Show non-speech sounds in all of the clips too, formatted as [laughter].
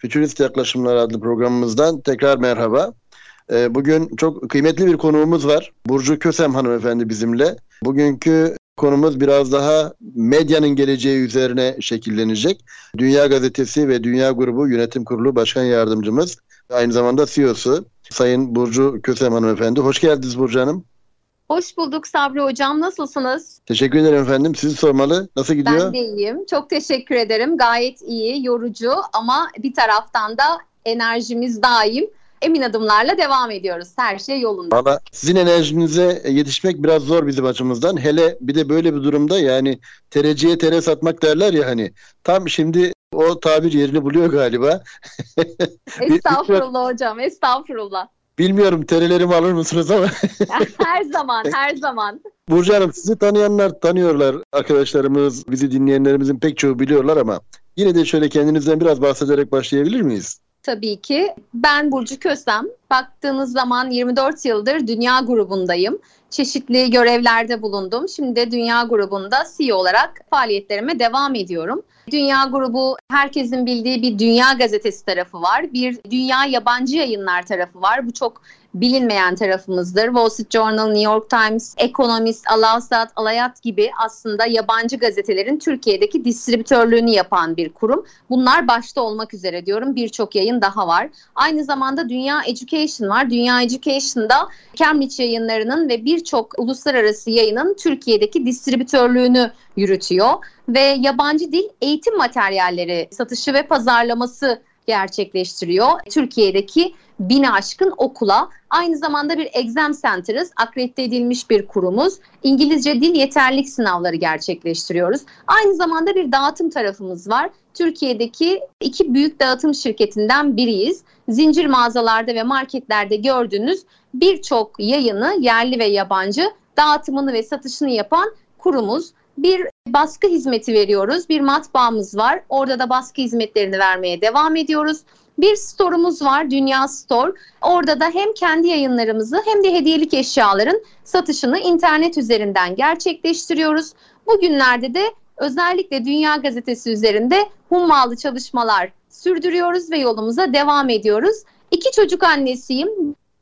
Fütürist Yaklaşımlar adlı programımızdan tekrar merhaba. Ee, bugün çok kıymetli bir konuğumuz var. Burcu Kösem hanımefendi bizimle. Bugünkü konumuz biraz daha medyanın geleceği üzerine şekillenecek. Dünya Gazetesi ve Dünya Grubu Yönetim Kurulu Başkan Yardımcımız, aynı zamanda CEO'su Sayın Burcu Kösem hanımefendi. Hoş geldiniz Burcu Hanım. Hoş bulduk Sabri Hocam. Nasılsınız? Teşekkür ederim efendim. Sizi sormalı. Nasıl gidiyor? Ben de iyiyim. Çok teşekkür ederim. Gayet iyi, yorucu ama bir taraftan da enerjimiz daim. Emin adımlarla devam ediyoruz. Her şey yolunda. Valla sizin enerjinize yetişmek biraz zor bizim açımızdan. Hele bir de böyle bir durumda yani tereciye tere satmak derler ya hani. Tam şimdi o tabir yerini buluyor galiba. [laughs] estağfurullah hocam, estağfurullah. Bilmiyorum terelerimi alır mısınız ama. [laughs] her zaman, her zaman. Burcu Hanım sizi tanıyanlar tanıyorlar. Arkadaşlarımız, bizi dinleyenlerimizin pek çoğu biliyorlar ama yine de şöyle kendinizden biraz bahsederek başlayabilir miyiz? Tabii ki. Ben Burcu Kösem. Baktığınız zaman 24 yıldır Dünya grubundayım. Çeşitli görevlerde bulundum. Şimdi de Dünya grubunda CEO olarak faaliyetlerime devam ediyorum. Dünya grubu herkesin bildiği bir dünya gazetesi tarafı var. Bir dünya yabancı yayınlar tarafı var. Bu çok bilinmeyen tarafımızdır. Wall Street Journal, New York Times, Economist, Alasat, Alayat gibi aslında yabancı gazetelerin Türkiye'deki distribütörlüğünü yapan bir kurum. Bunlar başta olmak üzere diyorum birçok yayın daha var. Aynı zamanda Dünya Education var. Dünya Education'da Cambridge yayınlarının ve birçok uluslararası yayının Türkiye'deki distribütörlüğünü yürütüyor ve yabancı dil eğitim materyalleri satışı ve pazarlaması gerçekleştiriyor. Türkiye'deki bin aşkın okula aynı zamanda bir exam center'ız. Akredite edilmiş bir kurumuz. İngilizce dil yeterlik sınavları gerçekleştiriyoruz. Aynı zamanda bir dağıtım tarafımız var. Türkiye'deki iki büyük dağıtım şirketinden biriyiz. Zincir mağazalarda ve marketlerde gördüğünüz birçok yayını yerli ve yabancı dağıtımını ve satışını yapan kurumuz. Bir baskı hizmeti veriyoruz. Bir matbaamız var. Orada da baskı hizmetlerini vermeye devam ediyoruz. Bir store'umuz var, Dünya Store. Orada da hem kendi yayınlarımızı hem de hediyelik eşyaların satışını internet üzerinden gerçekleştiriyoruz. Bugünlerde de özellikle Dünya Gazetesi üzerinde hummalı çalışmalar sürdürüyoruz ve yolumuza devam ediyoruz. İki çocuk annesiyim.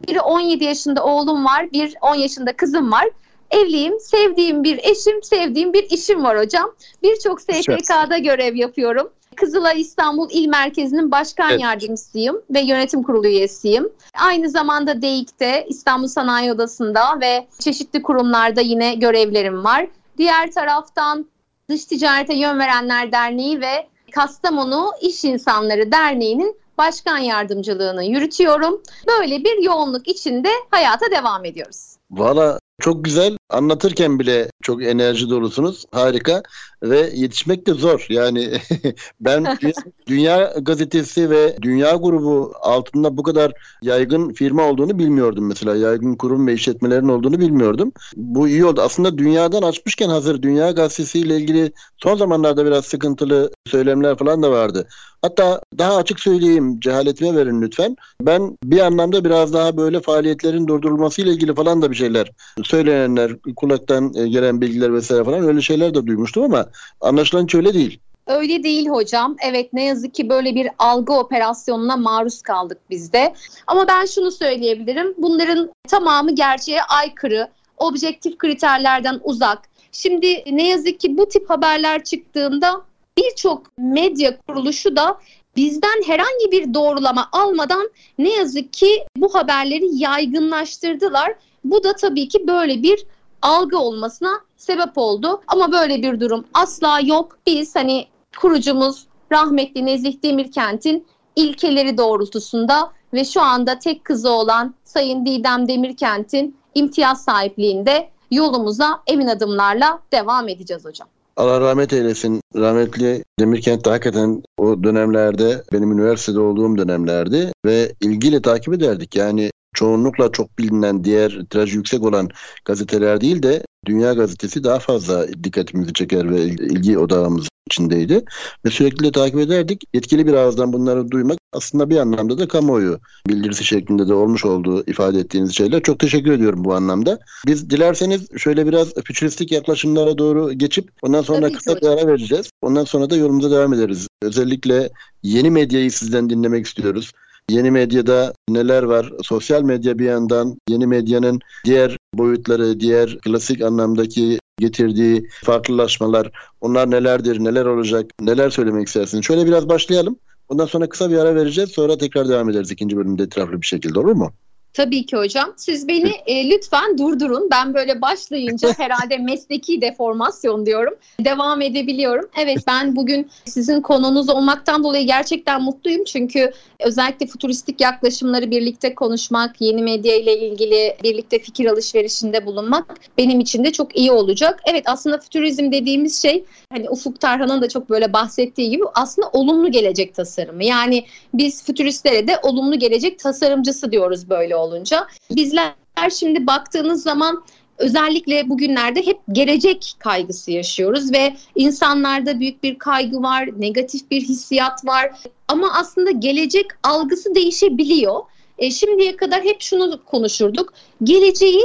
Biri 17 yaşında oğlum var, bir 10 yaşında kızım var. Evliyim, sevdiğim bir eşim, sevdiğim bir işim var hocam. Birçok STK'da görev yapıyorum. Kızılay İstanbul İl Merkezi'nin başkan evet. yardımcısıyım ve yönetim kurulu üyesiyim. Aynı zamanda DEİK'te İstanbul Sanayi Odası'nda ve çeşitli kurumlarda yine görevlerim var. Diğer taraftan Dış Ticarete Yön Verenler Derneği ve Kastamonu İş İnsanları Derneği'nin başkan yardımcılığını yürütüyorum. Böyle bir yoğunluk içinde hayata devam ediyoruz. Valla çok güzel. Anlatırken bile çok enerji dolusunuz. Harika. Ve yetişmek de zor. Yani [laughs] ben [laughs] dünya, gazetesi ve Dünya grubu altında bu kadar yaygın firma olduğunu bilmiyordum mesela. Yaygın kurum ve işletmelerin olduğunu bilmiyordum. Bu iyi oldu. Aslında dünyadan açmışken hazır Dünya Gazetesi ile ilgili son zamanlarda biraz sıkıntılı söylemler falan da vardı. Hatta daha açık söyleyeyim, cehaletime verin lütfen. Ben bir anlamda biraz daha böyle faaliyetlerin durdurulması ile ilgili falan da bir şeyler söylenenler, kulaktan e, gelen bilgiler vesaire falan öyle şeyler de duymuştum ama anlaşılan hiç öyle değil. Öyle değil hocam. Evet ne yazık ki böyle bir algı operasyonuna maruz kaldık biz de. Ama ben şunu söyleyebilirim. Bunların tamamı gerçeğe aykırı, objektif kriterlerden uzak. Şimdi ne yazık ki bu tip haberler çıktığında birçok medya kuruluşu da bizden herhangi bir doğrulama almadan ne yazık ki bu haberleri yaygınlaştırdılar. Bu da tabii ki böyle bir algı olmasına sebep oldu. Ama böyle bir durum asla yok. Biz hani kurucumuz rahmetli Nezih Demirkent'in ilkeleri doğrultusunda ve şu anda tek kızı olan Sayın Didem Demirkent'in imtiyaz sahipliğinde yolumuza emin adımlarla devam edeceğiz hocam. Allah rahmet eylesin. Rahmetli Demirkent'te hakikaten o dönemlerde benim üniversitede olduğum dönemlerdi ve ilgiyle takip ederdik. Yani çoğunlukla çok bilinen diğer tirajı yüksek olan gazeteler değil de Dünya Gazetesi daha fazla dikkatimizi çeker ve ilgi odağımız içindeydi. Ve sürekli de takip ederdik. Yetkili bir ağızdan bunları duymak aslında bir anlamda da kamuoyu bildirisi şeklinde de olmuş olduğu ifade ettiğiniz şeyler. Çok teşekkür ediyorum bu anlamda. Biz dilerseniz şöyle biraz fütüristik yaklaşımlara doğru geçip ondan sonra Tabii kısa bir ara vereceğiz. Ondan sonra da yolumuza devam ederiz. Özellikle yeni medyayı sizden dinlemek istiyoruz. Yeni medyada neler var? Sosyal medya bir yandan yeni medyanın diğer boyutları, diğer klasik anlamdaki getirdiği farklılaşmalar, onlar nelerdir, neler olacak, neler söylemek istersiniz? Şöyle biraz başlayalım. Ondan sonra kısa bir ara vereceğiz. Sonra tekrar devam ederiz ikinci bölümde etraflı bir şekilde olur mu? Tabii ki hocam. Siz beni e, lütfen durdurun. Ben böyle başlayınca [laughs] herhalde mesleki deformasyon diyorum. Devam edebiliyorum. Evet ben bugün sizin konunuz olmaktan dolayı gerçekten mutluyum. Çünkü özellikle futuristik yaklaşımları birlikte konuşmak, yeni medya ile ilgili birlikte fikir alışverişinde bulunmak benim için de çok iyi olacak. Evet aslında futurizm dediğimiz şey hani Ufuk Tarhan'ın da çok böyle bahsettiği gibi aslında olumlu gelecek tasarımı. Yani biz fütüristlere de olumlu gelecek tasarımcısı diyoruz böyle olunca. Bizler şimdi baktığınız zaman özellikle bugünlerde hep gelecek kaygısı yaşıyoruz ve insanlarda büyük bir kaygı var, negatif bir hissiyat var. Ama aslında gelecek algısı değişebiliyor. E, şimdiye kadar hep şunu konuşurduk. Geleceği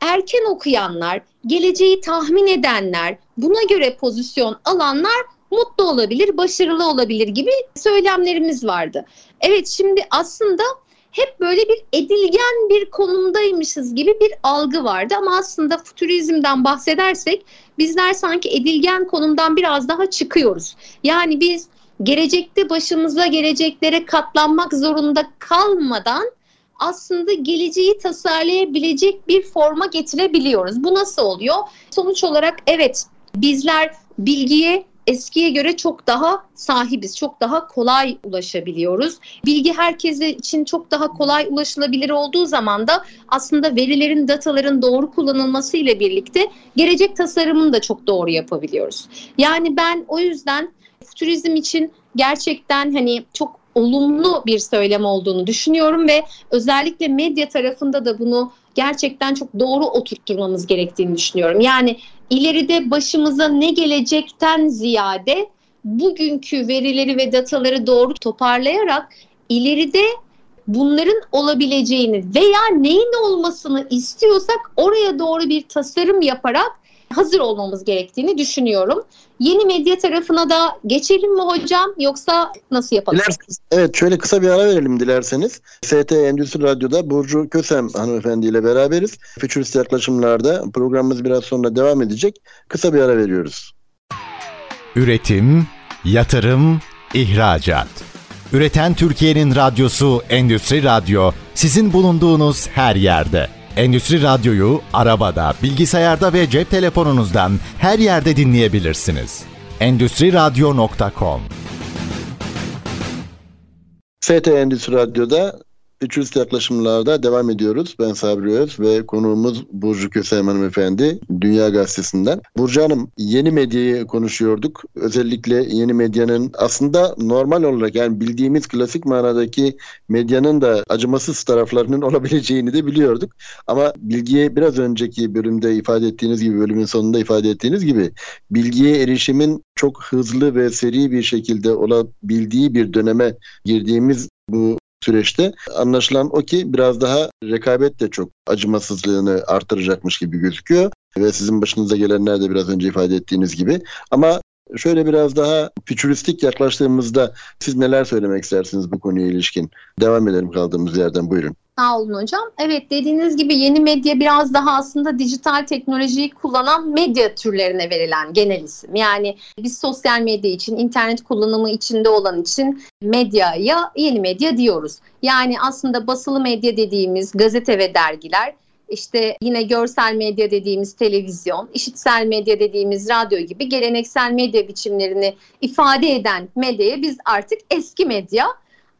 erken okuyanlar, geleceği tahmin edenler, buna göre pozisyon alanlar mutlu olabilir, başarılı olabilir gibi söylemlerimiz vardı. Evet şimdi aslında hep böyle bir edilgen bir konumdaymışız gibi bir algı vardı ama aslında futurizmden bahsedersek bizler sanki edilgen konumdan biraz daha çıkıyoruz. Yani biz gelecekte başımıza geleceklere katlanmak zorunda kalmadan aslında geleceği tasarlayabilecek bir forma getirebiliyoruz. Bu nasıl oluyor? Sonuç olarak evet bizler bilgiye eskiye göre çok daha sahibiz, çok daha kolay ulaşabiliyoruz. Bilgi herkese için çok daha kolay ulaşılabilir olduğu zaman da aslında verilerin, dataların doğru kullanılması ile birlikte gelecek tasarımını da çok doğru yapabiliyoruz. Yani ben o yüzden futurizm için gerçekten hani çok olumlu bir söylem olduğunu düşünüyorum ve özellikle medya tarafında da bunu gerçekten çok doğru oturtturmamız gerektiğini düşünüyorum. Yani ileride başımıza ne gelecekten ziyade bugünkü verileri ve dataları doğru toparlayarak ileride bunların olabileceğini veya neyin olmasını istiyorsak oraya doğru bir tasarım yaparak hazır olmamız gerektiğini düşünüyorum. Yeni medya tarafına da geçelim mi hocam yoksa nasıl yapalım? Dilerseniz, evet şöyle kısa bir ara verelim dilerseniz. ST Endüstri Radyo'da Burcu Kösem hanımefendi ile beraberiz. Futurist yaklaşımlarda programımız biraz sonra devam edecek. Kısa bir ara veriyoruz. Üretim, yatırım, ihracat. Üreten Türkiye'nin radyosu Endüstri Radyo sizin bulunduğunuz her yerde. Endüstri Radyo'yu arabada, bilgisayarda ve cep telefonunuzdan her yerde dinleyebilirsiniz. Endüstri Radyo.com FT Endüstri Radyo'da Futurist yaklaşımlarda devam ediyoruz. Ben Sabri Öz ve konuğumuz Burcu Kösem Hanımefendi Dünya Gazetesi'nden. Burcu Hanım yeni medyayı konuşuyorduk. Özellikle yeni medyanın aslında normal olarak yani bildiğimiz klasik manadaki medyanın da acımasız taraflarının [laughs] olabileceğini de biliyorduk. Ama bilgiye biraz önceki bölümde ifade ettiğiniz gibi bölümün sonunda ifade ettiğiniz gibi bilgiye erişimin çok hızlı ve seri bir şekilde olabildiği bir döneme girdiğimiz bu süreçte anlaşılan o ki biraz daha rekabet de çok acımasızlığını artıracakmış gibi gözüküyor. Ve sizin başınıza gelenler de biraz önce ifade ettiğiniz gibi. Ama şöyle biraz daha fütüristik yaklaştığımızda siz neler söylemek istersiniz bu konuya ilişkin? Devam edelim kaldığımız yerden buyurun. Sağ olun hocam. Evet dediğiniz gibi yeni medya biraz daha aslında dijital teknolojiyi kullanan medya türlerine verilen genel isim. Yani biz sosyal medya için, internet kullanımı içinde olan için medyaya yeni medya diyoruz. Yani aslında basılı medya dediğimiz gazete ve dergiler işte yine görsel medya dediğimiz televizyon, işitsel medya dediğimiz radyo gibi geleneksel medya biçimlerini ifade eden medyaya biz artık eski medya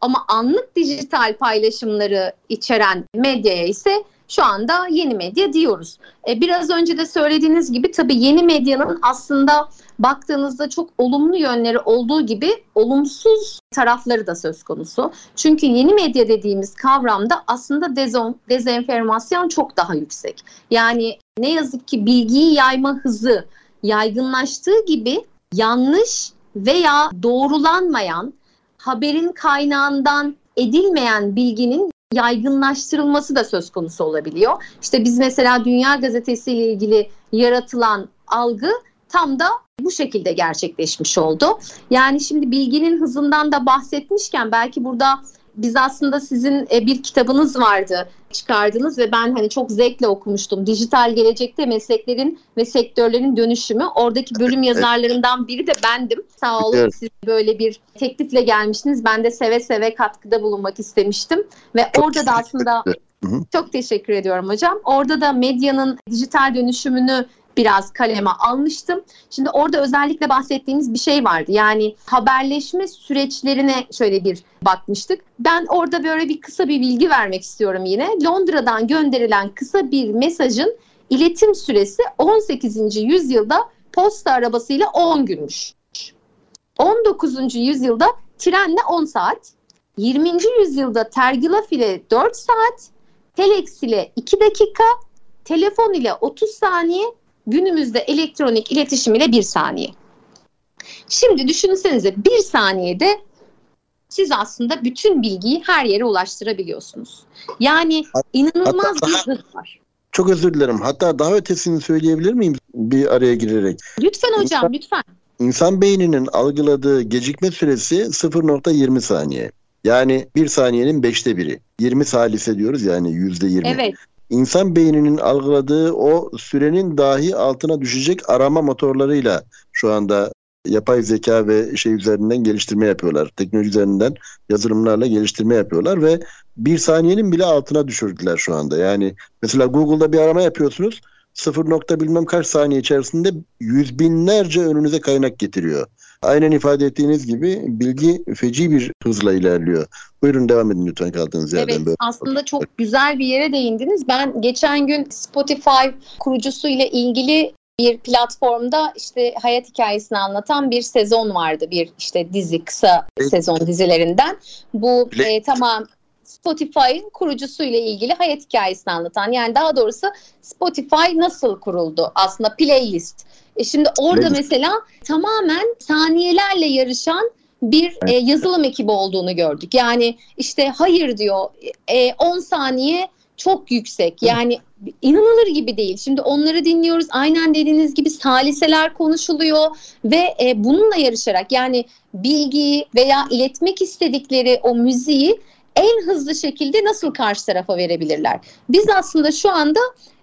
ama anlık dijital paylaşımları içeren medyaya ise şu anda yeni medya diyoruz. E, biraz önce de söylediğiniz gibi tabii yeni medyanın aslında baktığınızda çok olumlu yönleri olduğu gibi olumsuz tarafları da söz konusu. Çünkü yeni medya dediğimiz kavramda aslında dezon, dezenformasyon çok daha yüksek. Yani ne yazık ki bilgiyi yayma hızı yaygınlaştığı gibi yanlış veya doğrulanmayan haberin kaynağından edilmeyen bilginin yaygınlaştırılması da söz konusu olabiliyor. İşte biz mesela Dünya Gazetesi ile ilgili yaratılan algı tam da bu şekilde gerçekleşmiş oldu. Yani şimdi bilginin hızından da bahsetmişken belki burada biz aslında sizin e, bir kitabınız vardı çıkardınız ve ben hani çok zevkle okumuştum. Dijital gelecekte mesleklerin ve sektörlerin dönüşümü. Oradaki bölüm yazarlarından biri de bendim. Sağ olun evet. siz böyle bir teklifle gelmiştiniz. Ben de seve seve katkıda bulunmak istemiştim ve çok orada da aslında Çok teşekkür ediyorum hocam. Orada da medyanın dijital dönüşümünü biraz kaleme almıştım. Şimdi orada özellikle bahsettiğimiz bir şey vardı. Yani haberleşme süreçlerine şöyle bir bakmıştık. Ben orada böyle bir kısa bir bilgi vermek istiyorum yine. Londra'dan gönderilen kısa bir mesajın iletim süresi 18. yüzyılda posta arabasıyla 10 günmüş. 19. yüzyılda trenle 10 saat, 20. yüzyılda tergilaf ile 4 saat, telex ile 2 dakika, telefon ile 30 saniye, günümüzde elektronik iletişim ile bir saniye. Şimdi düşünsenize bir saniyede siz aslında bütün bilgiyi her yere ulaştırabiliyorsunuz. Yani inanılmaz Hatta bir hız var. Çok özür dilerim. Hatta daha ötesini söyleyebilir miyim bir araya girerek? Lütfen hocam insan, lütfen. İnsan beyninin algıladığı gecikme süresi 0.20 saniye. Yani bir saniyenin beşte biri. 20 salise diyoruz yani yüzde 20. Evet insan beyninin algıladığı o sürenin dahi altına düşecek arama motorlarıyla şu anda yapay zeka ve şey üzerinden geliştirme yapıyorlar. Teknoloji üzerinden yazılımlarla geliştirme yapıyorlar ve bir saniyenin bile altına düşürdüler şu anda. Yani mesela Google'da bir arama yapıyorsunuz. Sıfır nokta bilmem kaç saniye içerisinde yüz binlerce önünüze kaynak getiriyor. Aynen ifade ettiğiniz gibi bilgi feci bir hızla ilerliyor. Buyurun devam edin lütfen kaldığınız yerden. Evet böyle. aslında çok güzel bir yere değindiniz. Ben geçen gün Spotify kurucusu ile ilgili bir platformda işte hayat hikayesini anlatan bir sezon vardı. Bir işte dizi kısa evet. sezon dizilerinden. Bu e, tamam Spotify'ın kurucusu ile ilgili hayat hikayesini anlatan yani daha doğrusu Spotify nasıl kuruldu aslında playlist. E şimdi orada playlist. mesela tamamen saniyelerle yarışan bir e, yazılım ekibi olduğunu gördük. Yani işte hayır diyor e, 10 saniye çok yüksek. Yani inanılır gibi değil. Şimdi onları dinliyoruz. Aynen dediğiniz gibi saliseler konuşuluyor ve e, bununla yarışarak yani bilgiyi veya iletmek istedikleri o müziği en hızlı şekilde nasıl karşı tarafa verebilirler? Biz aslında şu anda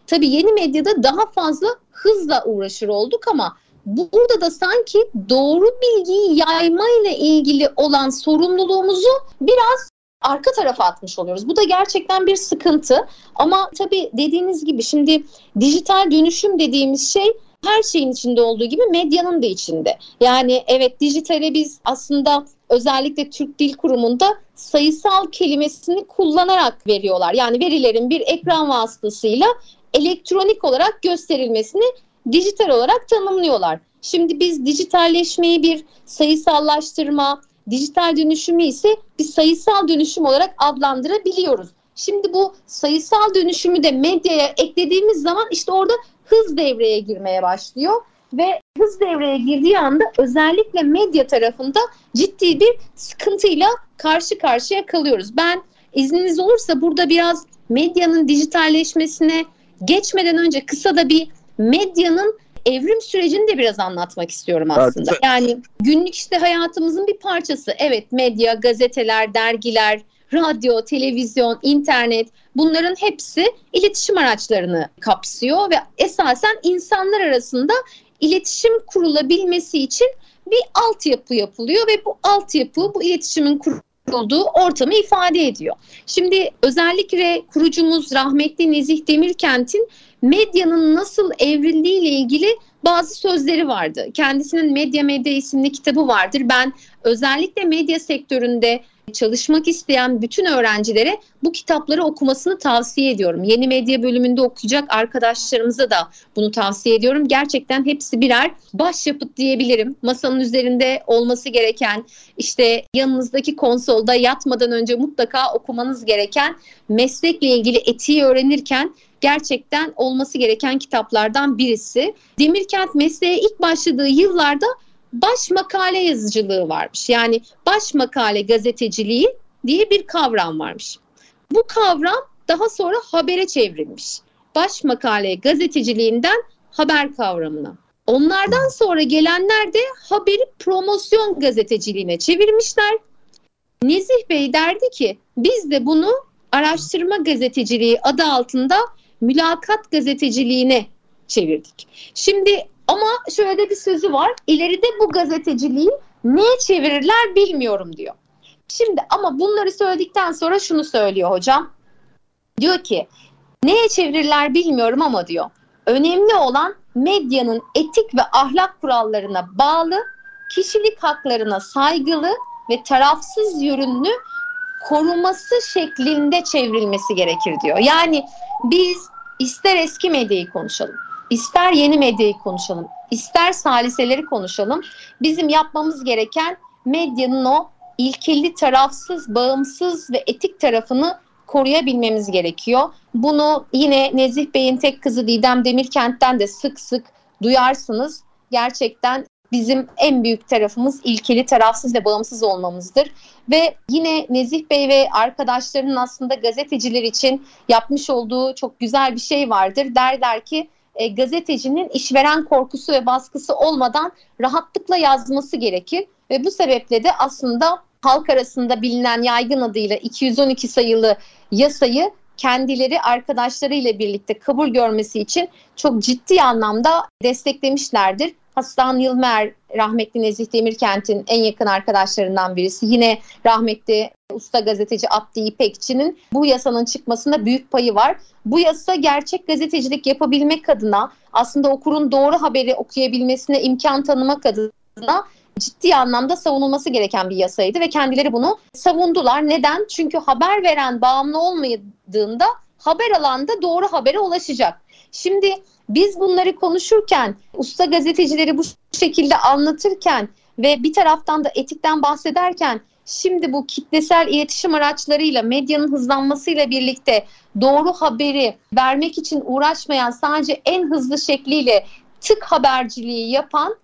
tabii yeni medyada daha fazla hızla uğraşır olduk ama burada da sanki doğru bilgiyi yayma ile ilgili olan sorumluluğumuzu biraz arka tarafa atmış oluyoruz. Bu da gerçekten bir sıkıntı. Ama tabii dediğiniz gibi şimdi dijital dönüşüm dediğimiz şey her şeyin içinde olduğu gibi medyanın da içinde. Yani evet dijitale biz aslında özellikle Türk Dil Kurumu'nda sayısal kelimesini kullanarak veriyorlar. Yani verilerin bir ekran vasıtasıyla elektronik olarak gösterilmesini dijital olarak tanımlıyorlar. Şimdi biz dijitalleşmeyi bir sayısallaştırma, dijital dönüşümü ise bir sayısal dönüşüm olarak adlandırabiliyoruz. Şimdi bu sayısal dönüşümü de medyaya eklediğimiz zaman işte orada hız devreye girmeye başlıyor ve hız devreye girdiği anda özellikle medya tarafında ciddi bir sıkıntıyla karşı karşıya kalıyoruz. Ben izniniz olursa burada biraz medyanın dijitalleşmesine geçmeden önce kısa da bir medyanın evrim sürecini de biraz anlatmak istiyorum aslında. Evet. Yani günlük işte hayatımızın bir parçası. Evet medya, gazeteler, dergiler, radyo, televizyon, internet bunların hepsi iletişim araçlarını kapsıyor ve esasen insanlar arasında iletişim kurulabilmesi için bir altyapı yapılıyor ve bu altyapı bu iletişimin kurulduğu ortamı ifade ediyor. Şimdi özellikle kurucumuz rahmetli Nezih Demirkent'in medyanın nasıl evrildiği ile ilgili bazı sözleri vardı. Kendisinin Medya Medya isimli kitabı vardır. Ben özellikle medya sektöründe çalışmak isteyen bütün öğrencilere bu kitapları okumasını tavsiye ediyorum. Yeni medya bölümünde okuyacak arkadaşlarımıza da bunu tavsiye ediyorum. Gerçekten hepsi birer başyapıt diyebilirim. Masanın üzerinde olması gereken, işte yanınızdaki konsolda yatmadan önce mutlaka okumanız gereken meslekle ilgili etiği öğrenirken gerçekten olması gereken kitaplardan birisi. Demirkent mesleğe ilk başladığı yıllarda baş makale yazıcılığı varmış. Yani baş makale gazeteciliği diye bir kavram varmış. Bu kavram daha sonra habere çevrilmiş. Baş makale gazeteciliğinden haber kavramına. Onlardan sonra gelenler de haberi promosyon gazeteciliğine çevirmişler. Nezih Bey derdi ki biz de bunu araştırma gazeteciliği adı altında mülakat gazeteciliğine çevirdik. Şimdi ama şöyle de bir sözü var. İleride bu gazeteciliği neye çevirirler bilmiyorum diyor. Şimdi ama bunları söyledikten sonra şunu söylüyor hocam. Diyor ki neye çevirirler bilmiyorum ama diyor. Önemli olan medyanın etik ve ahlak kurallarına bağlı, kişilik haklarına saygılı ve tarafsız yönünü koruması şeklinde çevrilmesi gerekir diyor. Yani biz ister eski medyayı konuşalım, ister yeni medyayı konuşalım, ister saliseleri konuşalım. Bizim yapmamız gereken medyanın o ilkeli, tarafsız, bağımsız ve etik tarafını koruyabilmemiz gerekiyor. Bunu yine Nezih Bey'in tek kızı Didem Demirkent'ten de sık sık duyarsınız. Gerçekten bizim en büyük tarafımız ilkeli, tarafsız ve bağımsız olmamızdır. Ve yine Nezih Bey ve arkadaşlarının aslında gazeteciler için yapmış olduğu çok güzel bir şey vardır. Derler ki e, gazetecinin işveren korkusu ve baskısı olmadan rahatlıkla yazması gerekir. Ve bu sebeple de aslında halk arasında bilinen yaygın adıyla 212 sayılı yasayı kendileri arkadaşlarıyla birlikte kabul görmesi için çok ciddi anlamda desteklemişlerdir. Hasan Yılmer rahmetli Nezih Demirkent'in en yakın arkadaşlarından birisi. Yine rahmetli usta gazeteci Abdi İpekçi'nin bu yasanın çıkmasında büyük payı var. Bu yasa gerçek gazetecilik yapabilmek adına aslında okurun doğru haberi okuyabilmesine imkan tanımak adına ciddi anlamda savunulması gereken bir yasaydı ve kendileri bunu savundular. Neden? Çünkü haber veren bağımlı olmadığında haber alanda doğru habere ulaşacak. Şimdi biz bunları konuşurken, usta gazetecileri bu şekilde anlatırken ve bir taraftan da etikten bahsederken şimdi bu kitlesel iletişim araçlarıyla medyanın hızlanmasıyla birlikte doğru haberi vermek için uğraşmayan sadece en hızlı şekliyle tık haberciliği yapan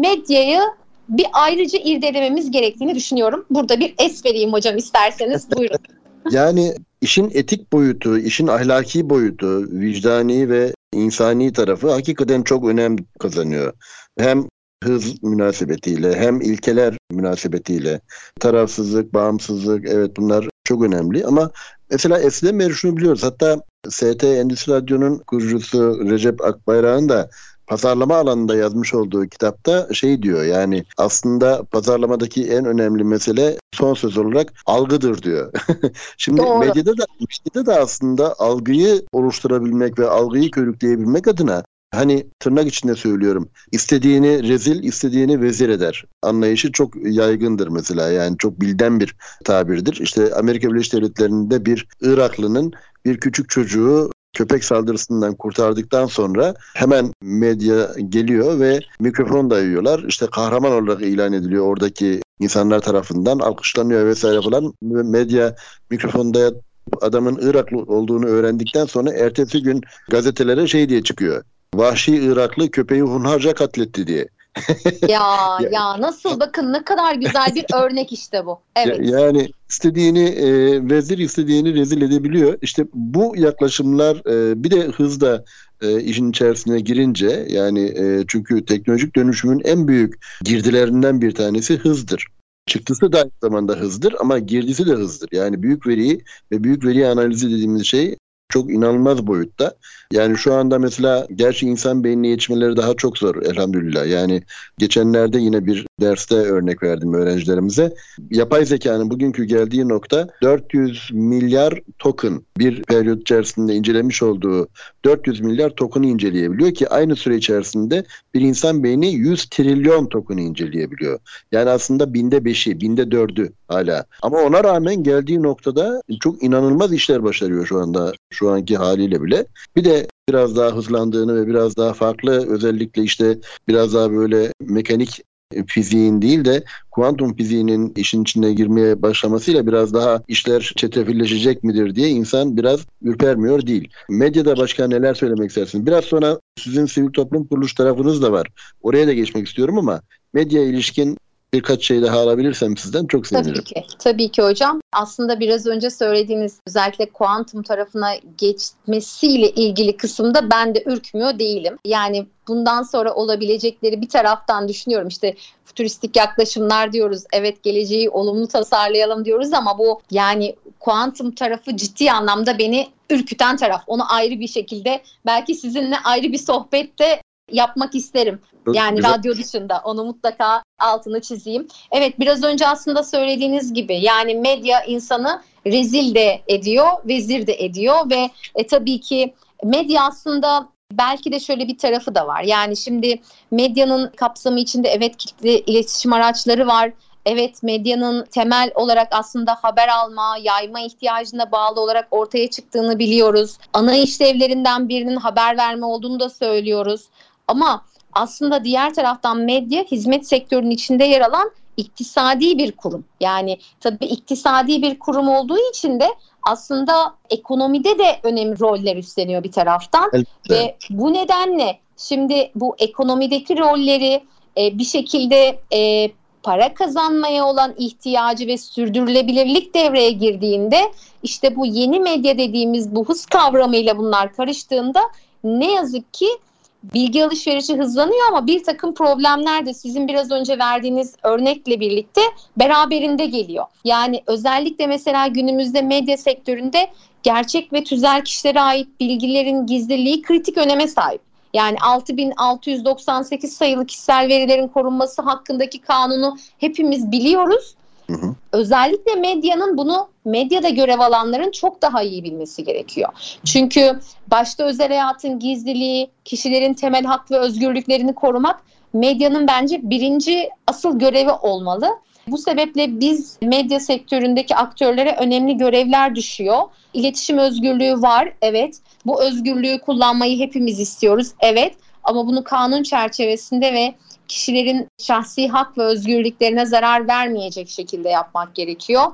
medyayı bir ayrıca irdelememiz gerektiğini düşünüyorum. Burada bir es vereyim hocam isterseniz buyurun. [laughs] yani işin etik boyutu, işin ahlaki boyutu, vicdani ve insani tarafı hakikaten çok önem kazanıyor. Hem hız münasebetiyle hem ilkeler münasebetiyle tarafsızlık, bağımsızlık evet bunlar çok önemli ama mesela eskiden beri şunu biliyoruz. Hatta ST Endüstri Radyo'nun kurucusu Recep Akbayrak'ın da pazarlama alanında yazmış olduğu kitapta şey diyor yani aslında pazarlamadaki en önemli mesele son söz olarak algıdır diyor. [laughs] Şimdi Doğru. medyada da medyada da aslında algıyı oluşturabilmek ve algıyı körükleyebilmek adına hani tırnak içinde söylüyorum istediğini rezil istediğini vezir eder anlayışı çok yaygındır mesela yani çok bilden bir tabirdir. İşte Amerika Birleşik Devletleri'nde bir Iraklı'nın bir küçük çocuğu köpek saldırısından kurtardıktan sonra hemen medya geliyor ve mikrofon dayıyorlar. İşte kahraman olarak ilan ediliyor oradaki insanlar tarafından alkışlanıyor vesaire falan. Medya mikrofonda adamın Iraklı olduğunu öğrendikten sonra ertesi gün gazetelere şey diye çıkıyor. Vahşi Iraklı köpeği hunharca katletti diye. [laughs] ya ya nasıl bakın ne kadar güzel bir [laughs] örnek işte bu. Evet. Yani istediğini e, vezir istediğini rezil edebiliyor. İşte bu yaklaşımlar e, bir de hızla e, işin içerisine girince yani e, çünkü teknolojik dönüşümün en büyük girdilerinden bir tanesi hızdır. Çıktısı da aynı zamanda hızdır ama girdisi de hızdır. Yani büyük veriyi ve büyük veri analizi dediğimiz şey çok inanılmaz boyutta. Yani şu anda mesela gerçi insan beynine yetişmeleri daha çok zor elhamdülillah. Yani geçenlerde yine bir derste örnek verdim öğrencilerimize. Yapay zekanın bugünkü geldiği nokta 400 milyar token bir periyot içerisinde incelemiş olduğu 400 milyar token'ı inceleyebiliyor ki aynı süre içerisinde bir insan beyni 100 trilyon token'ı inceleyebiliyor. Yani aslında binde beşi, binde dördü hala. Ama ona rağmen geldiği noktada çok inanılmaz işler başarıyor şu anda şu anki haliyle bile. Bir de biraz daha hızlandığını ve biraz daha farklı özellikle işte biraz daha böyle mekanik fiziğin değil de kuantum fiziğinin işin içine girmeye başlamasıyla biraz daha işler çetrefilleşecek midir diye insan biraz ürpermiyor değil. Medyada başka neler söylemek istersiniz? Biraz sonra sizin sivil toplum kuruluş tarafınız da var. Oraya da geçmek istiyorum ama medya ilişkin birkaç şey daha alabilirsem sizden çok sevinirim. Tabii ki. Tabii ki hocam. Aslında biraz önce söylediğiniz özellikle kuantum tarafına geçmesiyle ilgili kısımda ben de ürkmüyor değilim. Yani bundan sonra olabilecekleri bir taraftan düşünüyorum. İşte futuristik yaklaşımlar diyoruz. Evet geleceği olumlu tasarlayalım diyoruz ama bu yani kuantum tarafı ciddi anlamda beni ürküten taraf. Onu ayrı bir şekilde belki sizinle ayrı bir sohbette yapmak isterim. Yani Güzel. radyo dışında onu mutlaka altını çizeyim. Evet biraz önce aslında söylediğiniz gibi yani medya insanı rezil de ediyor, vezir de ediyor ve e, tabii ki medya aslında belki de şöyle bir tarafı da var. Yani şimdi medyanın kapsamı içinde evet kitle iletişim araçları var. Evet medyanın temel olarak aslında haber alma, yayma ihtiyacına bağlı olarak ortaya çıktığını biliyoruz. Ana işlevlerinden birinin haber verme olduğunu da söylüyoruz. Ama aslında diğer taraftan medya hizmet sektörünün içinde yer alan iktisadi bir kurum. Yani tabii iktisadi bir kurum olduğu için de aslında ekonomide de önemli roller üstleniyor bir taraftan. Evet. Ve bu nedenle şimdi bu ekonomideki rolleri e, bir şekilde e, para kazanmaya olan ihtiyacı ve sürdürülebilirlik devreye girdiğinde işte bu yeni medya dediğimiz bu hız kavramıyla bunlar karıştığında ne yazık ki bilgi alışverişi hızlanıyor ama bir takım problemler de sizin biraz önce verdiğiniz örnekle birlikte beraberinde geliyor. Yani özellikle mesela günümüzde medya sektöründe gerçek ve tüzel kişilere ait bilgilerin gizliliği kritik öneme sahip. Yani 6698 sayılı kişisel verilerin korunması hakkındaki kanunu hepimiz biliyoruz Özellikle medyanın bunu medyada görev alanların çok daha iyi bilmesi gerekiyor. Çünkü başta özel hayatın gizliliği, kişilerin temel hak ve özgürlüklerini korumak medyanın bence birinci asıl görevi olmalı. Bu sebeple biz medya sektöründeki aktörlere önemli görevler düşüyor. İletişim özgürlüğü var, evet. Bu özgürlüğü kullanmayı hepimiz istiyoruz, evet. Ama bunu kanun çerçevesinde ve kişilerin şahsi hak ve özgürlüklerine zarar vermeyecek şekilde yapmak gerekiyor.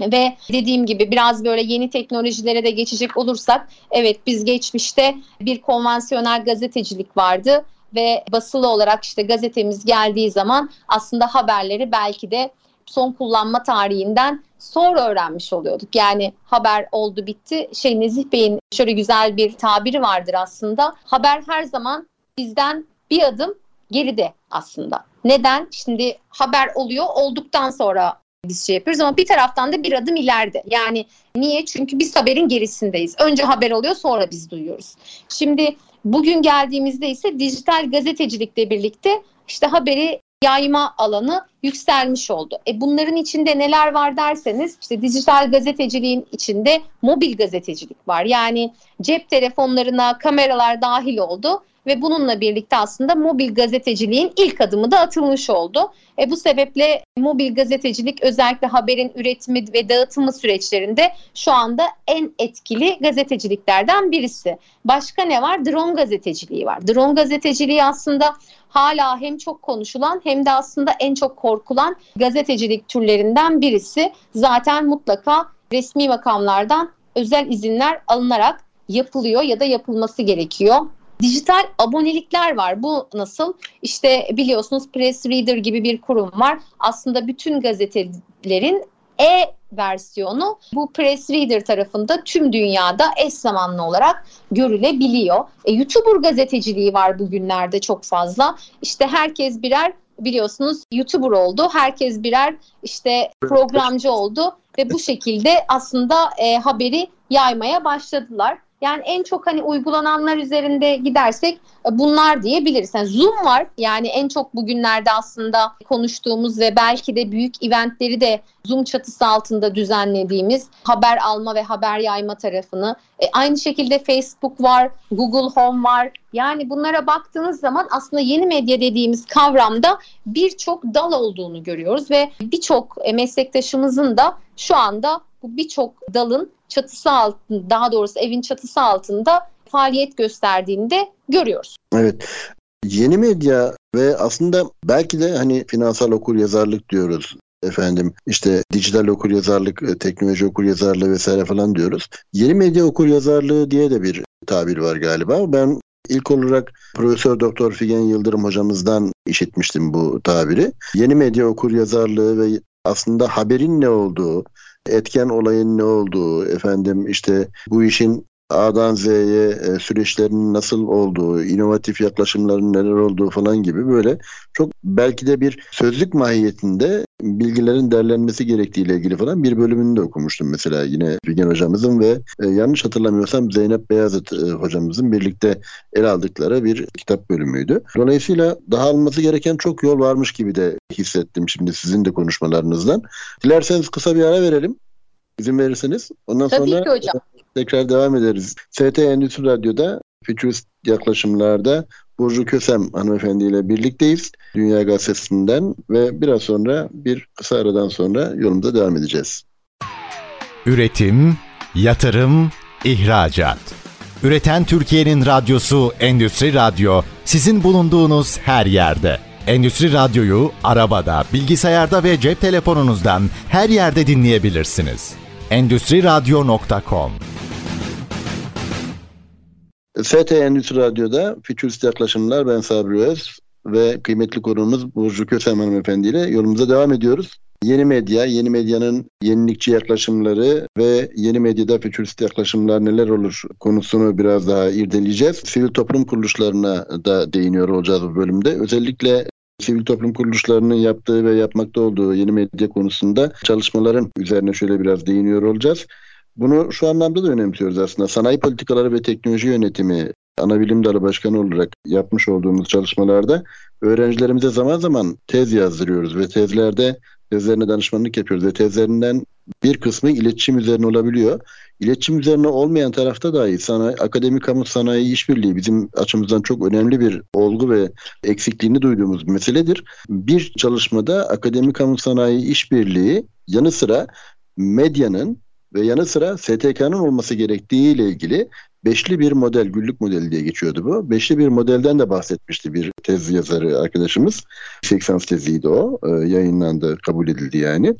Ve dediğim gibi biraz böyle yeni teknolojilere de geçecek olursak evet biz geçmişte bir konvansiyonel gazetecilik vardı ve basılı olarak işte gazetemiz geldiği zaman aslında haberleri belki de son kullanma tarihinden sonra öğrenmiş oluyorduk. Yani haber oldu bitti. Şey Nezih Bey'in şöyle güzel bir tabiri vardır aslında. Haber her zaman bizden bir adım geride aslında. Neden? Şimdi haber oluyor olduktan sonra biz şey yapıyoruz ama bir taraftan da bir adım ileride. Yani niye? Çünkü biz haberin gerisindeyiz. Önce haber oluyor sonra biz duyuyoruz. Şimdi bugün geldiğimizde ise dijital gazetecilikle birlikte işte haberi yayma alanı yükselmiş oldu. E bunların içinde neler var derseniz işte dijital gazeteciliğin içinde mobil gazetecilik var. Yani cep telefonlarına kameralar dahil oldu ve bununla birlikte aslında mobil gazeteciliğin ilk adımı da atılmış oldu. E bu sebeple mobil gazetecilik özellikle haberin üretimi ve dağıtımı süreçlerinde şu anda en etkili gazeteciliklerden birisi. Başka ne var? Drone gazeteciliği var. Drone gazeteciliği aslında hala hem çok konuşulan hem de aslında en çok korkulan gazetecilik türlerinden birisi. Zaten mutlaka resmi makamlardan özel izinler alınarak yapılıyor ya da yapılması gerekiyor. Dijital abonelikler var. Bu nasıl? İşte biliyorsunuz Press Reader gibi bir kurum var. Aslında bütün gazetelerin e versiyonu bu Press Reader tarafında tüm dünyada eş zamanlı olarak görülebiliyor. E, YouTuber gazeteciliği var bugünlerde çok fazla. İşte herkes birer biliyorsunuz YouTuber oldu. Herkes birer işte programcı oldu ve bu şekilde aslında e, haberi yaymaya başladılar. Yani en çok hani uygulananlar üzerinde gidersek e, bunlar diyebiliriz. Yani Zoom var. Yani en çok bugünlerde aslında konuştuğumuz ve belki de büyük eventleri de Zoom çatısı altında düzenlediğimiz haber alma ve haber yayma tarafını. E, aynı şekilde Facebook var, Google Home var. Yani bunlara baktığınız zaman aslında yeni medya dediğimiz kavramda birçok dal olduğunu görüyoruz ve birçok e, meslektaşımızın da şu anda bu birçok dalın çatısı altında daha doğrusu evin çatısı altında faaliyet gösterdiğini de görüyoruz. Evet. Yeni medya ve aslında belki de hani finansal okur yazarlık diyoruz efendim işte dijital okur yazarlık, e, teknoloji okur yazarlığı vesaire falan diyoruz. Yeni medya okur yazarlığı diye de bir tabir var galiba. Ben ilk olarak Profesör Doktor Figen Yıldırım hocamızdan işitmiştim bu tabiri. Yeni medya okur yazarlığı ve aslında haberin ne olduğu, etken olayın ne olduğu, efendim işte bu işin A'dan Z'ye e, süreçlerin nasıl olduğu, inovatif yaklaşımların neler olduğu falan gibi böyle çok belki de bir sözlük mahiyetinde bilgilerin derlenmesi gerektiğiyle ilgili falan bir bölümünü de okumuştum mesela yine Figen hocamızın ve e, yanlış hatırlamıyorsam Zeynep Beyazıt e, hocamızın birlikte el aldıkları bir kitap bölümüydü. Dolayısıyla daha alınması gereken çok yol varmış gibi de hissettim şimdi sizin de konuşmalarınızdan. Dilerseniz kısa bir ara verelim. İzin verirseniz. Ondan Tabii sonra ki hocam. tekrar devam ederiz. ST Endüstri Radyo'da Futurist yaklaşımlarda Burcu Kösem hanımefendiyle birlikteyiz. Dünya Gazetesi'nden ve biraz sonra bir kısa aradan sonra yolumuza devam edeceğiz. Üretim, yatırım, ihracat. Üreten Türkiye'nin radyosu Endüstri Radyo sizin bulunduğunuz her yerde. Endüstri Radyo'yu arabada, bilgisayarda ve cep telefonunuzdan her yerde dinleyebilirsiniz. Endüstri Radyo.com ST Endüstri Radyo'da Futurist Yaklaşımlar ben Sabri Öz ve kıymetli konuğumuz Burcu Kösem Hanımefendi ile yolumuza devam ediyoruz. Yeni medya, yeni medyanın yenilikçi yaklaşımları ve yeni medyada fütürist yaklaşımlar neler olur konusunu biraz daha irdeleyeceğiz. Sivil toplum kuruluşlarına da değiniyor olacağız bu bölümde. Özellikle sivil toplum kuruluşlarının yaptığı ve yapmakta olduğu yeni medya konusunda çalışmaların üzerine şöyle biraz değiniyor olacağız. Bunu şu anlamda da önemsiyoruz aslında. Sanayi politikaları ve teknoloji yönetimi ana bilim dalı başkanı olarak yapmış olduğumuz çalışmalarda öğrencilerimize zaman zaman tez yazdırıyoruz ve tezlerde tezlerine danışmanlık yapıyoruz ve tezlerinden bir kısmı iletişim üzerine olabiliyor. İletişim üzerine olmayan tarafta dahi sanayi, akademik kamu sanayi işbirliği bizim açımızdan çok önemli bir olgu ve eksikliğini duyduğumuz bir meseledir. Bir çalışmada akademik kamu sanayi işbirliği yanı sıra medyanın ve yanı sıra STK'nın olması gerektiği ile ilgili beşli bir model, güllük modeli diye geçiyordu bu. Beşli bir modelden de bahsetmişti bir tez yazarı arkadaşımız. Yüksek teziydi o. E, yayınlandı, kabul edildi yani.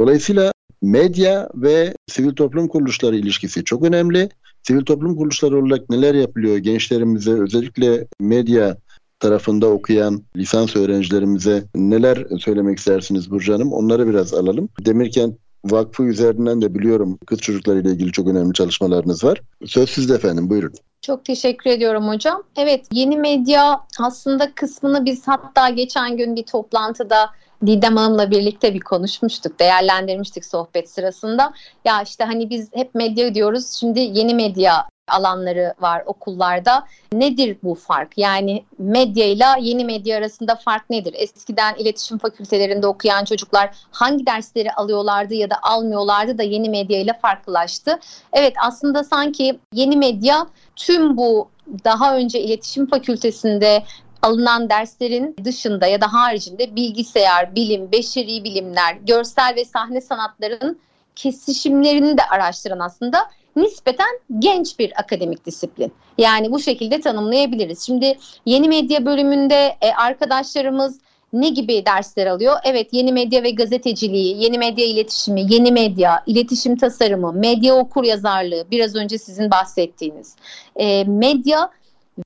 Dolayısıyla medya ve sivil toplum kuruluşları ilişkisi çok önemli. Sivil toplum kuruluşları olarak neler yapılıyor gençlerimize özellikle medya tarafında okuyan lisans öğrencilerimize neler söylemek istersiniz Burcu Hanım? Onları biraz alalım. Demirkent Vakfı üzerinden de biliyorum kız çocuklarıyla ilgili çok önemli çalışmalarınız var. Söz sizde efendim buyurun. Çok teşekkür ediyorum hocam. Evet yeni medya aslında kısmını biz hatta geçen gün bir toplantıda Didem Hanım'la birlikte bir konuşmuştuk, değerlendirmiştik sohbet sırasında. Ya işte hani biz hep medya diyoruz, şimdi yeni medya alanları var okullarda. Nedir bu fark? Yani medya ile yeni medya arasında fark nedir? Eskiden iletişim fakültelerinde okuyan çocuklar hangi dersleri alıyorlardı ya da almıyorlardı da yeni medya ile farklılaştı. Evet aslında sanki yeni medya tüm bu daha önce iletişim fakültesinde alınan derslerin dışında ya da haricinde bilgisayar, bilim, beşeri bilimler, görsel ve sahne sanatlarının kesişimlerini de araştıran aslında nispeten genç bir akademik disiplin. Yani bu şekilde tanımlayabiliriz. Şimdi yeni medya bölümünde e, arkadaşlarımız ne gibi dersler alıyor? Evet yeni medya ve gazeteciliği, yeni medya iletişimi, yeni medya, iletişim tasarımı, medya okur yazarlığı, biraz önce sizin bahsettiğiniz. E, medya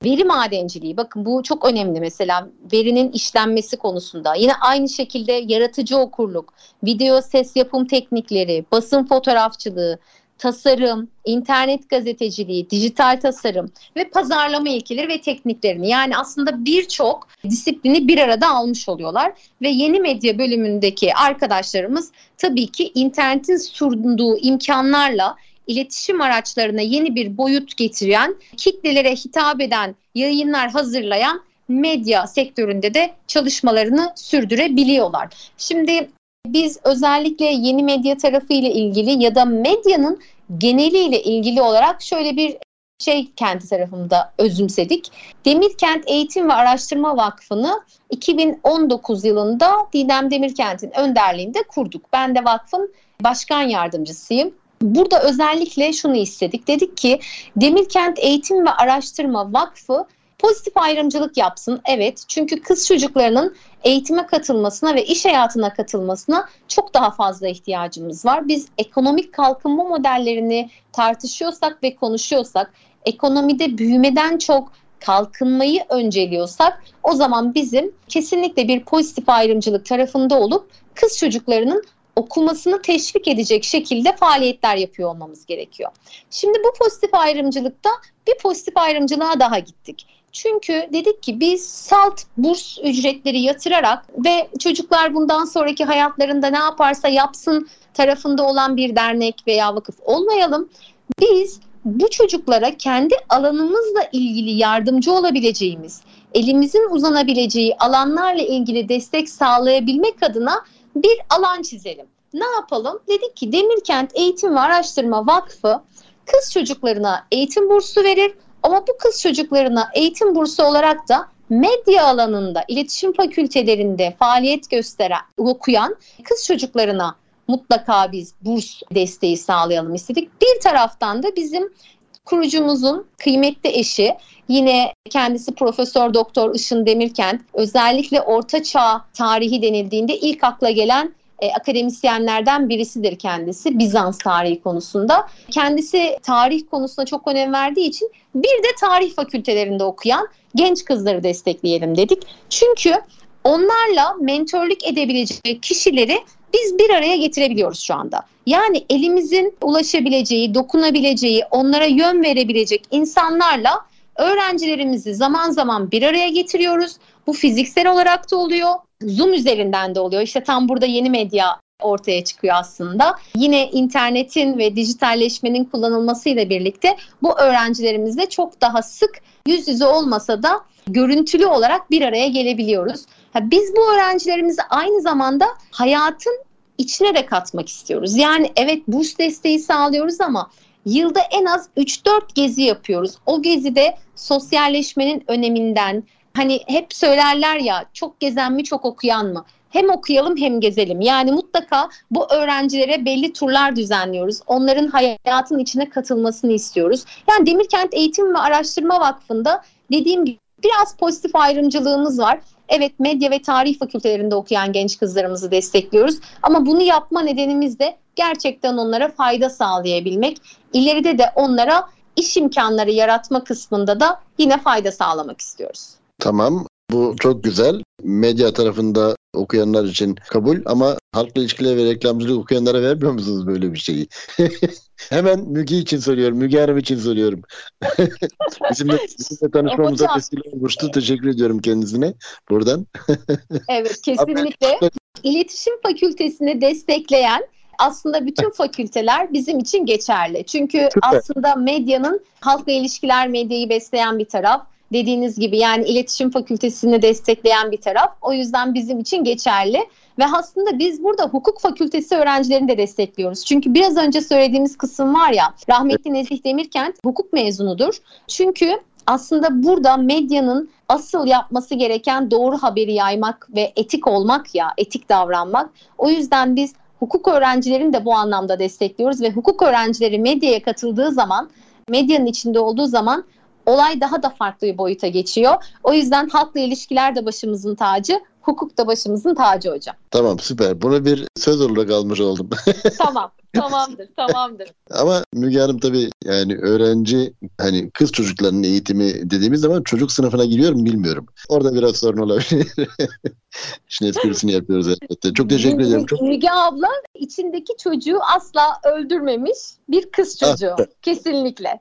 Veri madenciliği bakın bu çok önemli mesela verinin işlenmesi konusunda. Yine aynı şekilde yaratıcı okurluk, video ses yapım teknikleri, basın fotoğrafçılığı, tasarım, internet gazeteciliği, dijital tasarım ve pazarlama ilkeleri ve tekniklerini yani aslında birçok disiplini bir arada almış oluyorlar ve yeni medya bölümündeki arkadaşlarımız tabii ki internetin sunduğu imkanlarla iletişim araçlarına yeni bir boyut getiren, kitlelere hitap eden yayınlar hazırlayan medya sektöründe de çalışmalarını sürdürebiliyorlar. Şimdi biz özellikle yeni medya tarafı ile ilgili ya da medyanın geneliyle ilgili olarak şöyle bir şey kendi tarafımda özümsedik. Demirkent Eğitim ve Araştırma Vakfı'nı 2019 yılında Didem Demirkent'in önderliğinde kurduk. Ben de vakfın başkan yardımcısıyım. Burada özellikle şunu istedik. Dedik ki Demirkent Eğitim ve Araştırma Vakfı pozitif ayrımcılık yapsın. Evet çünkü kız çocuklarının eğitime katılmasına ve iş hayatına katılmasına çok daha fazla ihtiyacımız var. Biz ekonomik kalkınma modellerini tartışıyorsak ve konuşuyorsak, ekonomide büyümeden çok kalkınmayı önceliyorsak o zaman bizim kesinlikle bir pozitif ayrımcılık tarafında olup kız çocuklarının okumasını teşvik edecek şekilde faaliyetler yapıyor olmamız gerekiyor. Şimdi bu pozitif ayrımcılıkta bir pozitif ayrımcılığa daha gittik. Çünkü dedik ki biz salt burs ücretleri yatırarak ve çocuklar bundan sonraki hayatlarında ne yaparsa yapsın tarafında olan bir dernek veya vakıf olmayalım. Biz bu çocuklara kendi alanımızla ilgili yardımcı olabileceğimiz, elimizin uzanabileceği alanlarla ilgili destek sağlayabilmek adına bir alan çizelim. Ne yapalım? Dedik ki Demirkent Eğitim ve Araştırma Vakfı kız çocuklarına eğitim bursu verir ama bu kız çocuklarına eğitim bursu olarak da medya alanında, iletişim fakültelerinde faaliyet gösteren, okuyan kız çocuklarına mutlaka biz burs desteği sağlayalım istedik. Bir taraftan da bizim kurucumuzun kıymetli eşi yine kendisi Profesör Doktor Işın Demirkent özellikle Orta Çağ tarihi denildiğinde ilk akla gelen e, akademisyenlerden birisidir kendisi Bizans tarihi konusunda. Kendisi tarih konusuna çok önem verdiği için bir de tarih fakültelerinde okuyan genç kızları destekleyelim dedik. Çünkü onlarla mentorluk edebilecek kişileri biz bir araya getirebiliyoruz şu anda. Yani elimizin ulaşabileceği, dokunabileceği, onlara yön verebilecek insanlarla öğrencilerimizi zaman zaman bir araya getiriyoruz. Bu fiziksel olarak da oluyor, Zoom üzerinden de oluyor. İşte tam burada yeni medya ortaya çıkıyor aslında. Yine internetin ve dijitalleşmenin kullanılmasıyla birlikte bu öğrencilerimizle çok daha sık yüz yüze olmasa da görüntülü olarak bir araya gelebiliyoruz. Biz bu öğrencilerimizi aynı zamanda hayatın içine de katmak istiyoruz. Yani evet burs desteği sağlıyoruz ama yılda en az 3-4 gezi yapıyoruz. O gezide sosyalleşmenin öneminden, hani hep söylerler ya çok gezen mi çok okuyan mı? Hem okuyalım hem gezelim. Yani mutlaka bu öğrencilere belli turlar düzenliyoruz. Onların hayatın içine katılmasını istiyoruz. Yani Demirkent Eğitim ve Araştırma Vakfı'nda dediğim gibi biraz pozitif ayrımcılığımız var. Evet medya ve tarih fakültelerinde okuyan genç kızlarımızı destekliyoruz. Ama bunu yapma nedenimiz de gerçekten onlara fayda sağlayabilmek. İleride de onlara iş imkanları yaratma kısmında da yine fayda sağlamak istiyoruz. Tamam. Bu çok güzel. Medya tarafında okuyanlar için kabul ama halkla ilişkiler ve reklamcılık okuyanlara vermiyor musunuz böyle bir şeyi? [laughs] Hemen Müge için soruyorum. Müge Hanım için soruyorum. [laughs] bizimle, bizimle tanışmamıza vesile olmuştu. Teşekkür ediyorum kendisine buradan. evet [laughs] kesinlikle. İletişim Fakültesini destekleyen aslında bütün fakülteler bizim için geçerli. Çünkü Süper. aslında medyanın halkla ilişkiler medyayı besleyen bir taraf dediğiniz gibi yani iletişim fakültesini destekleyen bir taraf. O yüzden bizim için geçerli. Ve aslında biz burada hukuk fakültesi öğrencilerini de destekliyoruz. Çünkü biraz önce söylediğimiz kısım var ya rahmetli Nezih Demirkent hukuk mezunudur. Çünkü aslında burada medyanın asıl yapması gereken doğru haberi yaymak ve etik olmak ya, etik davranmak. O yüzden biz hukuk öğrencilerini de bu anlamda destekliyoruz ve hukuk öğrencileri medyaya katıldığı zaman, medyanın içinde olduğu zaman olay daha da farklı bir boyuta geçiyor. O yüzden halkla ilişkiler de başımızın tacı, hukuk da başımızın tacı hocam. Tamam süper. Bunu bir söz olarak almış oldum. [laughs] tamam. Tamamdır, tamamdır. Ama Müge Hanım tabii yani öğrenci hani kız çocuklarının eğitimi dediğimiz zaman çocuk sınıfına giriyor mu bilmiyorum. Orada biraz sorun olabilir. [laughs] İşin esprisini yapıyoruz elbette. Çok teşekkür Müge, ederim. Çok... Müge abla içindeki çocuğu asla öldürmemiş bir kız çocuğu. Ah, Kesinlikle.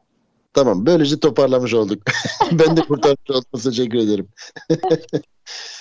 Tamam böylece toparlamış olduk. [laughs] ben de kurtarmış oldum. Teşekkür ederim. [laughs]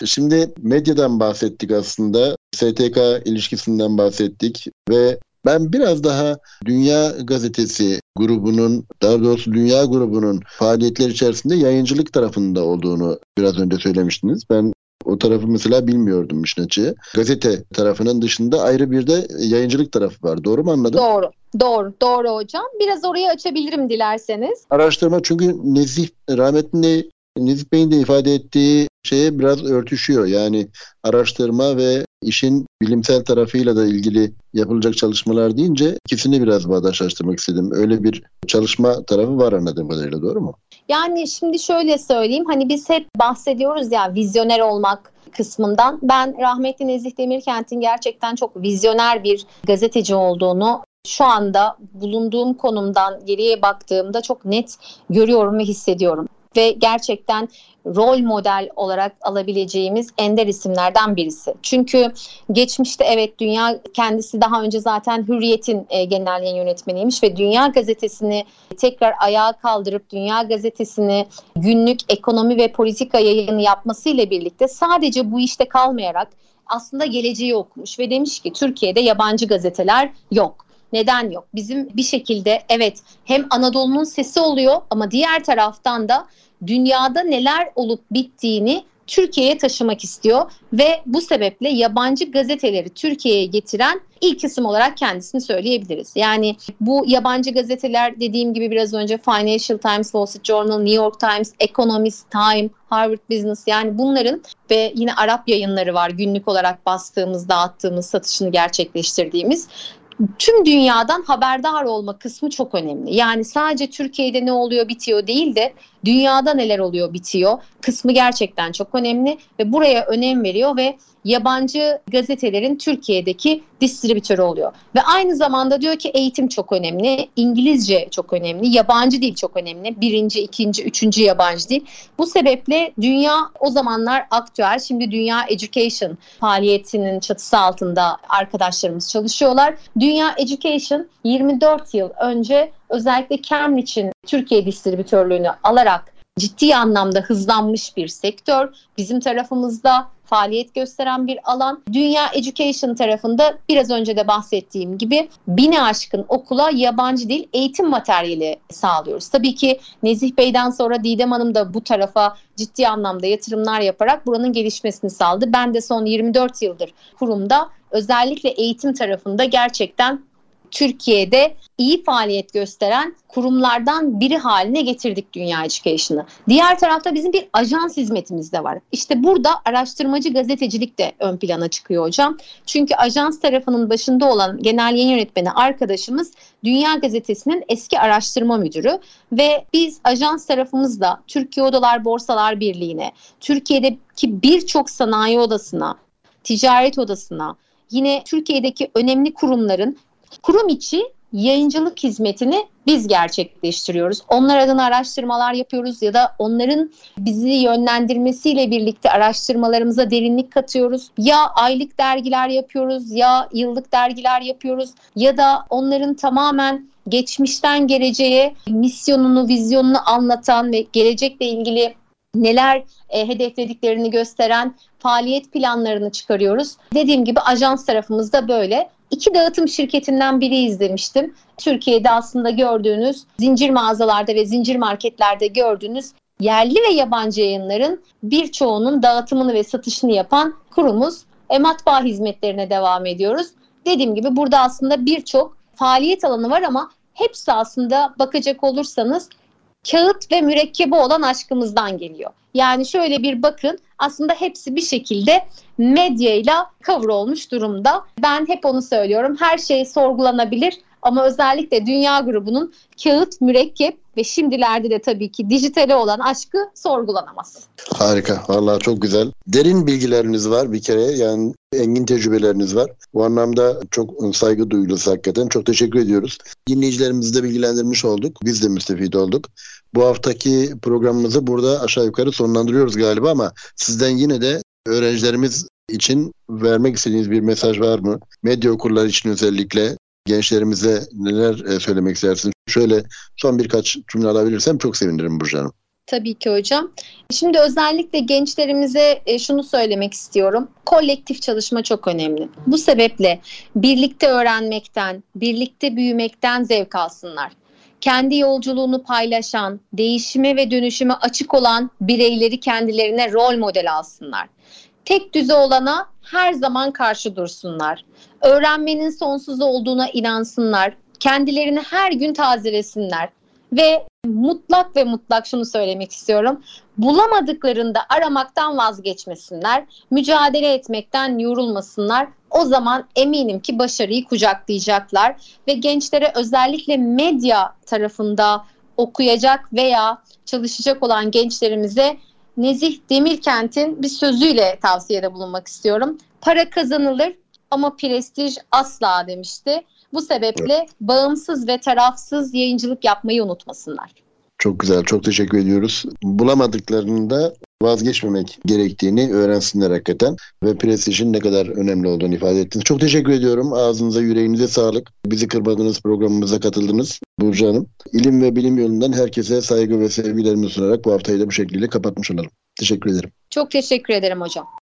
Şimdi medyadan bahsettik aslında. STK ilişkisinden bahsettik ve Ben biraz daha Dünya Gazetesi grubunun, daha doğrusu Dünya grubunun faaliyetler içerisinde yayıncılık tarafında olduğunu biraz önce söylemiştiniz. Ben o tarafı mesela bilmiyordum işin açığı. Gazete tarafının dışında ayrı bir de yayıncılık tarafı var. Doğru mu anladım? Doğru. Doğru, doğru hocam. Biraz orayı açabilirim dilerseniz. Araştırma çünkü Nezih, rahmetli Nezih Bey'in de ifade ettiği şeye biraz örtüşüyor. Yani araştırma ve işin bilimsel tarafıyla da ilgili yapılacak çalışmalar deyince ikisini biraz bağdaşlaştırmak istedim. Öyle bir çalışma tarafı var anladığım kadarıyla doğru mu? Yani şimdi şöyle söyleyeyim hani biz hep bahsediyoruz ya vizyoner olmak kısmından. Ben rahmetli Nezih Demirkent'in gerçekten çok vizyoner bir gazeteci olduğunu şu anda bulunduğum konumdan geriye baktığımda çok net görüyorum ve hissediyorum ve gerçekten rol model olarak alabileceğimiz ender isimlerden birisi. Çünkü geçmişte evet dünya kendisi daha önce zaten Hürriyet'in e, genel yayın yönetmeniymiş ve Dünya Gazetesi'ni tekrar ayağa kaldırıp Dünya Gazetesi'ni günlük ekonomi ve politika yayını yapmasıyla birlikte sadece bu işte kalmayarak aslında geleceği okumuş ve demiş ki Türkiye'de yabancı gazeteler yok. Neden yok? Bizim bir şekilde evet hem Anadolu'nun sesi oluyor ama diğer taraftan da dünyada neler olup bittiğini Türkiye'ye taşımak istiyor ve bu sebeple yabancı gazeteleri Türkiye'ye getiren ilk isim olarak kendisini söyleyebiliriz. Yani bu yabancı gazeteler dediğim gibi biraz önce Financial Times, Wall Street Journal, New York Times, Economist, Time, Harvard Business yani bunların ve yine Arap yayınları var günlük olarak bastığımız, dağıttığımız, satışını gerçekleştirdiğimiz tüm dünyadan haberdar olma kısmı çok önemli. Yani sadece Türkiye'de ne oluyor bitiyor değil de dünyada neler oluyor bitiyor kısmı gerçekten çok önemli ve buraya önem veriyor ve yabancı gazetelerin Türkiye'deki distribütörü oluyor. Ve aynı zamanda diyor ki eğitim çok önemli, İngilizce çok önemli, yabancı dil çok önemli. Birinci, ikinci, üçüncü yabancı dil. Bu sebeple dünya o zamanlar aktüel. Şimdi Dünya Education faaliyetinin çatısı altında arkadaşlarımız çalışıyorlar. Dünya Education 24 yıl önce özellikle Cambridge'in Türkiye distribütörlüğünü alarak ciddi anlamda hızlanmış bir sektör. Bizim tarafımızda faaliyet gösteren bir alan. Dünya Education tarafında biraz önce de bahsettiğim gibi bine aşkın okula yabancı dil eğitim materyali sağlıyoruz. Tabii ki Nezih Bey'den sonra Didem Hanım da bu tarafa ciddi anlamda yatırımlar yaparak buranın gelişmesini sağladı. Ben de son 24 yıldır kurumda özellikle eğitim tarafında gerçekten Türkiye'de iyi faaliyet gösteren kurumlardan biri haline getirdik Dünya Education'ı. Diğer tarafta bizim bir ajans hizmetimiz de var. İşte burada araştırmacı gazetecilik de ön plana çıkıyor hocam. Çünkü ajans tarafının başında olan genel yayın yönetmeni arkadaşımız Dünya Gazetesi'nin eski araştırma müdürü ve biz ajans tarafımızda Türkiye Odalar Borsalar Birliği'ne, Türkiye'deki birçok sanayi odasına, ticaret odasına, yine Türkiye'deki önemli kurumların Kurum içi yayıncılık hizmetini biz gerçekleştiriyoruz. Onlar adına araştırmalar yapıyoruz ya da onların bizi yönlendirmesiyle birlikte araştırmalarımıza derinlik katıyoruz. Ya aylık dergiler yapıyoruz ya yıllık dergiler yapıyoruz ya da onların tamamen geçmişten geleceğe misyonunu, vizyonunu anlatan ve gelecekle ilgili neler e, hedeflediklerini gösteren faaliyet planlarını çıkarıyoruz. Dediğim gibi ajans tarafımızda böyle iki dağıtım şirketinden biri izlemiştim. Türkiye'de aslında gördüğünüz zincir mağazalarda ve zincir marketlerde gördüğünüz yerli ve yabancı yayınların birçoğunun dağıtımını ve satışını yapan kurumuz. E, matbaa hizmetlerine devam ediyoruz. Dediğim gibi burada aslında birçok faaliyet alanı var ama hepsi aslında bakacak olursanız kağıt ve mürekkebi olan aşkımızdan geliyor. Yani şöyle bir bakın aslında hepsi bir şekilde medyayla cover olmuş durumda. Ben hep onu söylüyorum. Her şey sorgulanabilir ama özellikle Dünya grubunun kağıt, mürekkep ve şimdilerde de tabii ki dijitale olan aşkı sorgulanamaz. Harika. Vallahi çok güzel. Derin bilgileriniz var bir kere. Yani engin tecrübeleriniz var. Bu anlamda çok saygı duyulur hakikaten. Çok teşekkür ediyoruz. Dinleyicilerimizi de bilgilendirmiş olduk. Biz de müstefid olduk. Bu haftaki programımızı burada aşağı yukarı sonlandırıyoruz galiba ama sizden yine de öğrencilerimiz için vermek istediğiniz bir mesaj var mı? Medya okurları için özellikle gençlerimize neler e, söylemek istersiniz? Şöyle son birkaç cümle alabilirsem çok sevinirim Burcu Hanım. Tabii ki hocam. Şimdi özellikle gençlerimize e, şunu söylemek istiyorum. Kolektif çalışma çok önemli. Bu sebeple birlikte öğrenmekten, birlikte büyümekten zevk alsınlar. Kendi yolculuğunu paylaşan, değişime ve dönüşüme açık olan bireyleri kendilerine rol model alsınlar. Tek düze olana her zaman karşı dursunlar. Öğrenmenin sonsuz olduğuna inansınlar. Kendilerini her gün tazelesinler ve mutlak ve mutlak şunu söylemek istiyorum. Bulamadıklarında aramaktan vazgeçmesinler, mücadele etmekten yorulmasınlar. O zaman eminim ki başarıyı kucaklayacaklar ve gençlere özellikle medya tarafında okuyacak veya çalışacak olan gençlerimize Nezih Demirkent'in bir sözüyle tavsiyede bulunmak istiyorum. Para kazanılır ama prestij asla demişti. Bu sebeple evet. bağımsız ve tarafsız yayıncılık yapmayı unutmasınlar. Çok güzel, çok teşekkür ediyoruz. Bulamadıklarında vazgeçmemek gerektiğini öğrensinler hakikaten ve prestijin ne kadar önemli olduğunu ifade ettiniz. Çok teşekkür ediyorum. Ağzınıza, yüreğinize sağlık. Bizi kırmadınız, programımıza katıldınız Burcu Hanım. İlim ve bilim yolundan herkese saygı ve sevgilerimi sunarak bu haftayı da bu şekilde kapatmış olalım. Teşekkür ederim. Çok teşekkür ederim hocam.